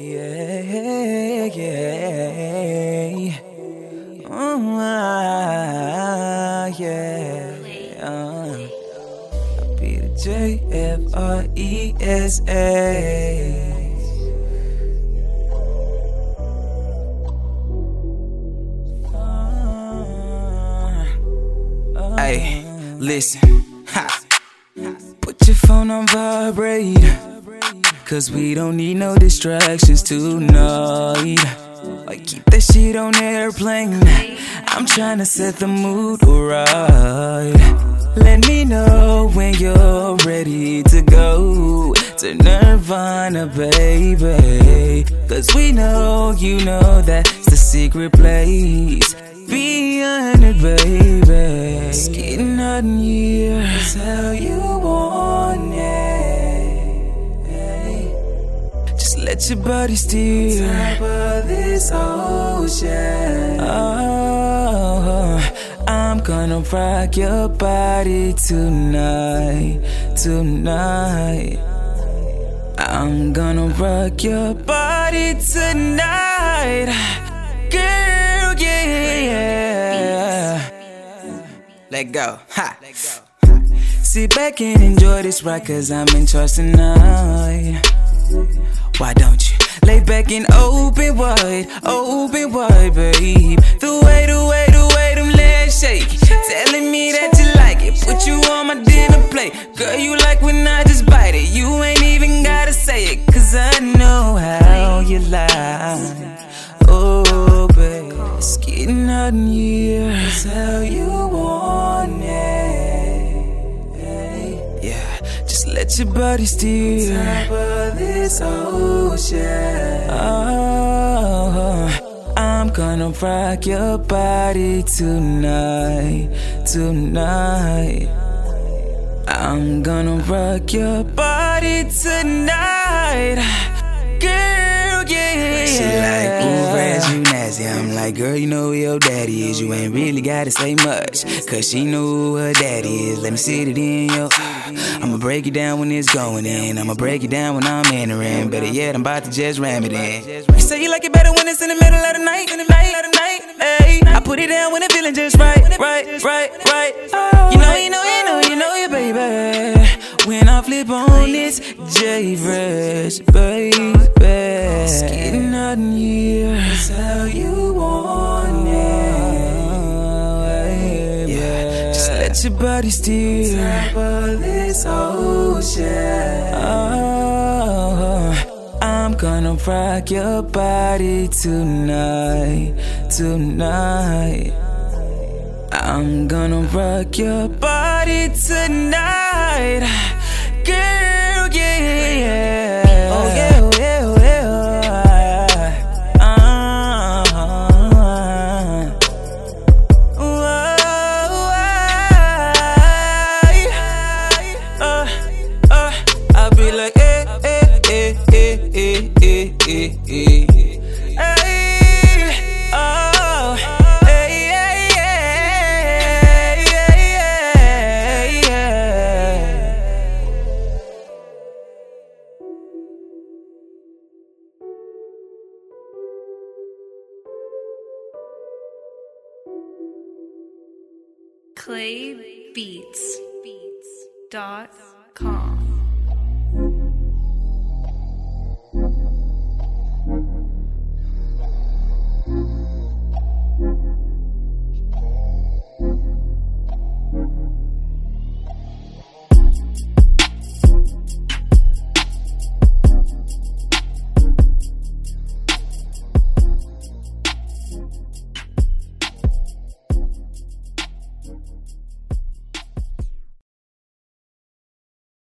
Yeah, yeah. Oh, ah, yeah. Uh, I be the J F R E S A. Hey, listen. Ha. Put your phone on vibrate. Cause we don't need no distractions tonight. Like keep that shit on airplane. I'm trying to set the mood right. Let me know when you're ready to go to Nirvana, baby. Cause we know you know that's the secret place. Beyond it, baby. It's getting hot in here. Let your body steer. Top of this ocean. Oh, I'm gonna rock your body tonight, tonight. I'm gonna rock your body tonight, girl. Yeah. Let go. Ha. Sit back and enjoy this ride, cause I'm in charge tonight. Why don't you lay back and open wide, open wide, babe? The way, the way, the way them legs shake, telling me that you like it. Put you on my dinner plate, girl. You like when I just bite it. You ain't even gotta say it, cause I know how you like. Oh, babe, it's getting hot in here. It's how you let your body steer. Top of this ocean. Oh, I'm gonna rock your body tonight, tonight. I'm gonna rock your body tonight, girl. Yeah. She like, ooh, Reg, you nasty. I'm like, girl, you know who your daddy is. You ain't really gotta say much. Cause she know who her daddy is. Let me sit it in your. I'ma break it down when it's going in. I'ma break it down when I'm entering. Better yet, I'm about to just ram it in. You say you like it better when it's in the middle of the night, in the night, of the night. Hey, I put it down when it feeling just right, right, right, right. You know, you know, you know, you know, you baby. When I flip on this J Fresh, baby. Just let your body. Top of this ocean. Oh, I'm gonna rock your body tonight, tonight. I'm gonna rock your body tonight, Clay Beats. Beats. Dot com.